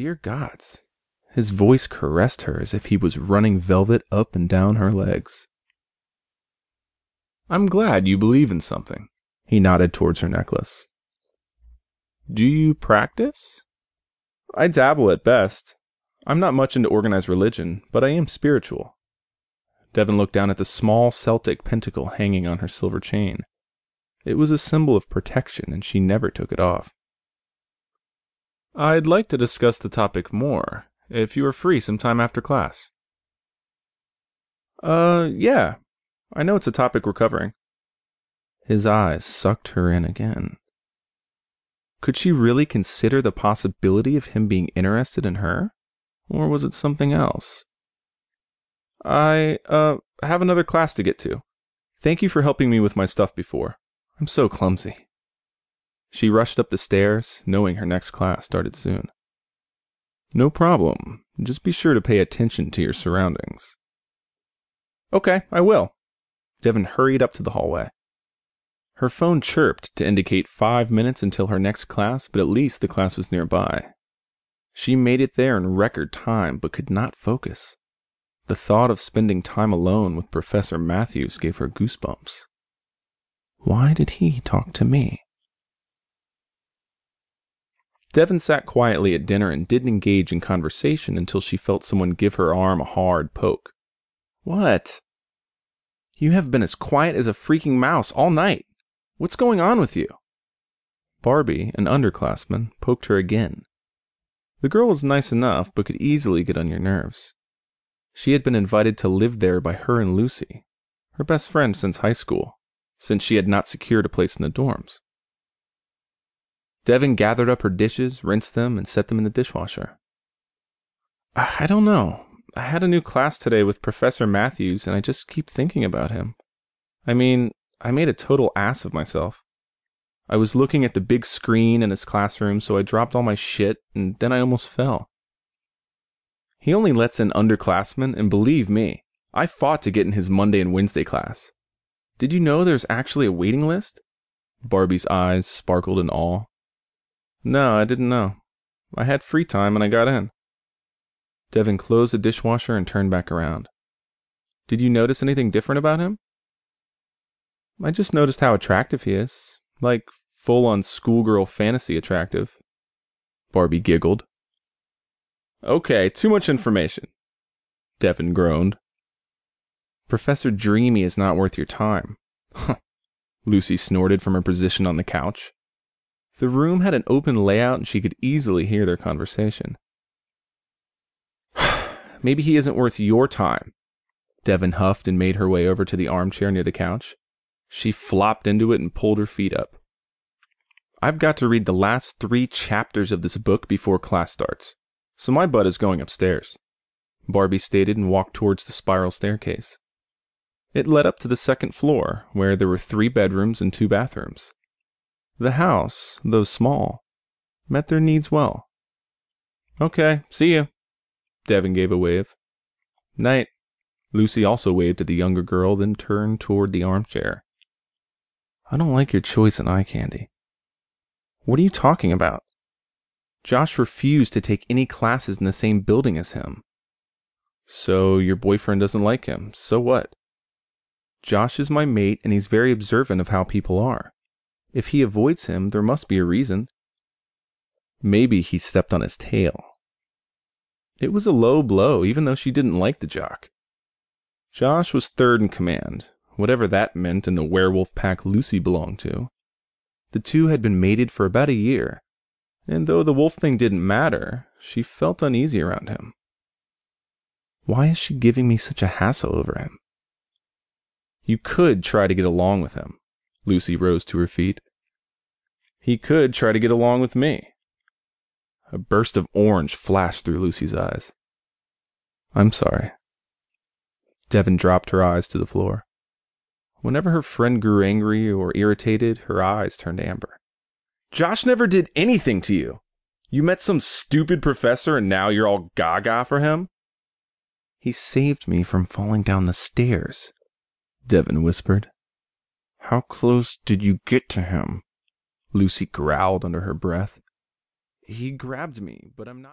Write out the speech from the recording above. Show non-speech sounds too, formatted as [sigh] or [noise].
Dear gods. His voice caressed her as if he was running velvet up and down her legs. I'm glad you believe in something. He nodded towards her necklace. Do you practice? I dabble at best. I'm not much into organized religion, but I am spiritual. Devon looked down at the small Celtic pentacle hanging on her silver chain. It was a symbol of protection, and she never took it off. I'd like to discuss the topic more, if you are free sometime after class. Uh, yeah. I know it's a topic we're covering. His eyes sucked her in again. Could she really consider the possibility of him being interested in her? Or was it something else? I, uh, have another class to get to. Thank you for helping me with my stuff before. I'm so clumsy. She rushed up the stairs, knowing her next class started soon. No problem. Just be sure to pay attention to your surroundings. Okay, I will. Devon hurried up to the hallway. Her phone chirped to indicate five minutes until her next class, but at least the class was nearby. She made it there in record time, but could not focus. The thought of spending time alone with Professor Matthews gave her goosebumps. Why did he talk to me? Devon sat quietly at dinner and didn't engage in conversation until she felt someone give her arm a hard poke. What? You have been as quiet as a freaking mouse all night. What's going on with you? Barbie, an underclassman, poked her again. The girl was nice enough, but could easily get on your nerves. She had been invited to live there by her and Lucy, her best friend since high school, since she had not secured a place in the dorms. Devon gathered up her dishes, rinsed them, and set them in the dishwasher. I don't know. I had a new class today with Professor Matthews, and I just keep thinking about him. I mean, I made a total ass of myself. I was looking at the big screen in his classroom, so I dropped all my shit, and then I almost fell. He only lets in underclassmen, and believe me, I fought to get in his Monday and Wednesday class. Did you know there's actually a waiting list? Barbie's eyes sparkled in awe. No, I didn't know. I had free time and I got in. Devon closed the dishwasher and turned back around. Did you notice anything different about him? I just noticed how attractive he is. Like full on schoolgirl fantasy attractive. Barbie giggled. Okay, too much information. Devon groaned. Professor Dreamy is not worth your time. [laughs] Lucy snorted from her position on the couch. The room had an open layout and she could easily hear their conversation. [sighs] Maybe he isn't worth your time. Devon huffed and made her way over to the armchair near the couch. She flopped into it and pulled her feet up. I've got to read the last three chapters of this book before class starts, so my butt is going upstairs. Barbie stated and walked towards the spiral staircase. It led up to the second floor, where there were three bedrooms and two bathrooms. The house, though small, met their needs well. Okay, see you. Devon gave a wave. Night. Lucy also waved at the younger girl, then turned toward the armchair. I don't like your choice in eye candy. What are you talking about? Josh refused to take any classes in the same building as him. So your boyfriend doesn't like him. So what? Josh is my mate and he's very observant of how people are. If he avoids him, there must be a reason. Maybe he stepped on his tail. It was a low blow, even though she didn't like the jock. Josh was third in command, whatever that meant in the werewolf pack Lucy belonged to. The two had been mated for about a year, and though the wolf thing didn't matter, she felt uneasy around him. Why is she giving me such a hassle over him? You could try to get along with him. Lucy rose to her feet. He could try to get along with me. A burst of orange flashed through Lucy's eyes. I'm sorry. Devon dropped her eyes to the floor. Whenever her friend grew angry or irritated, her eyes turned amber. Josh never did anything to you. You met some stupid professor and now you're all gaga for him? He saved me from falling down the stairs, Devon whispered. How close did you get to him? Lucy growled under her breath. He grabbed me, but I'm not.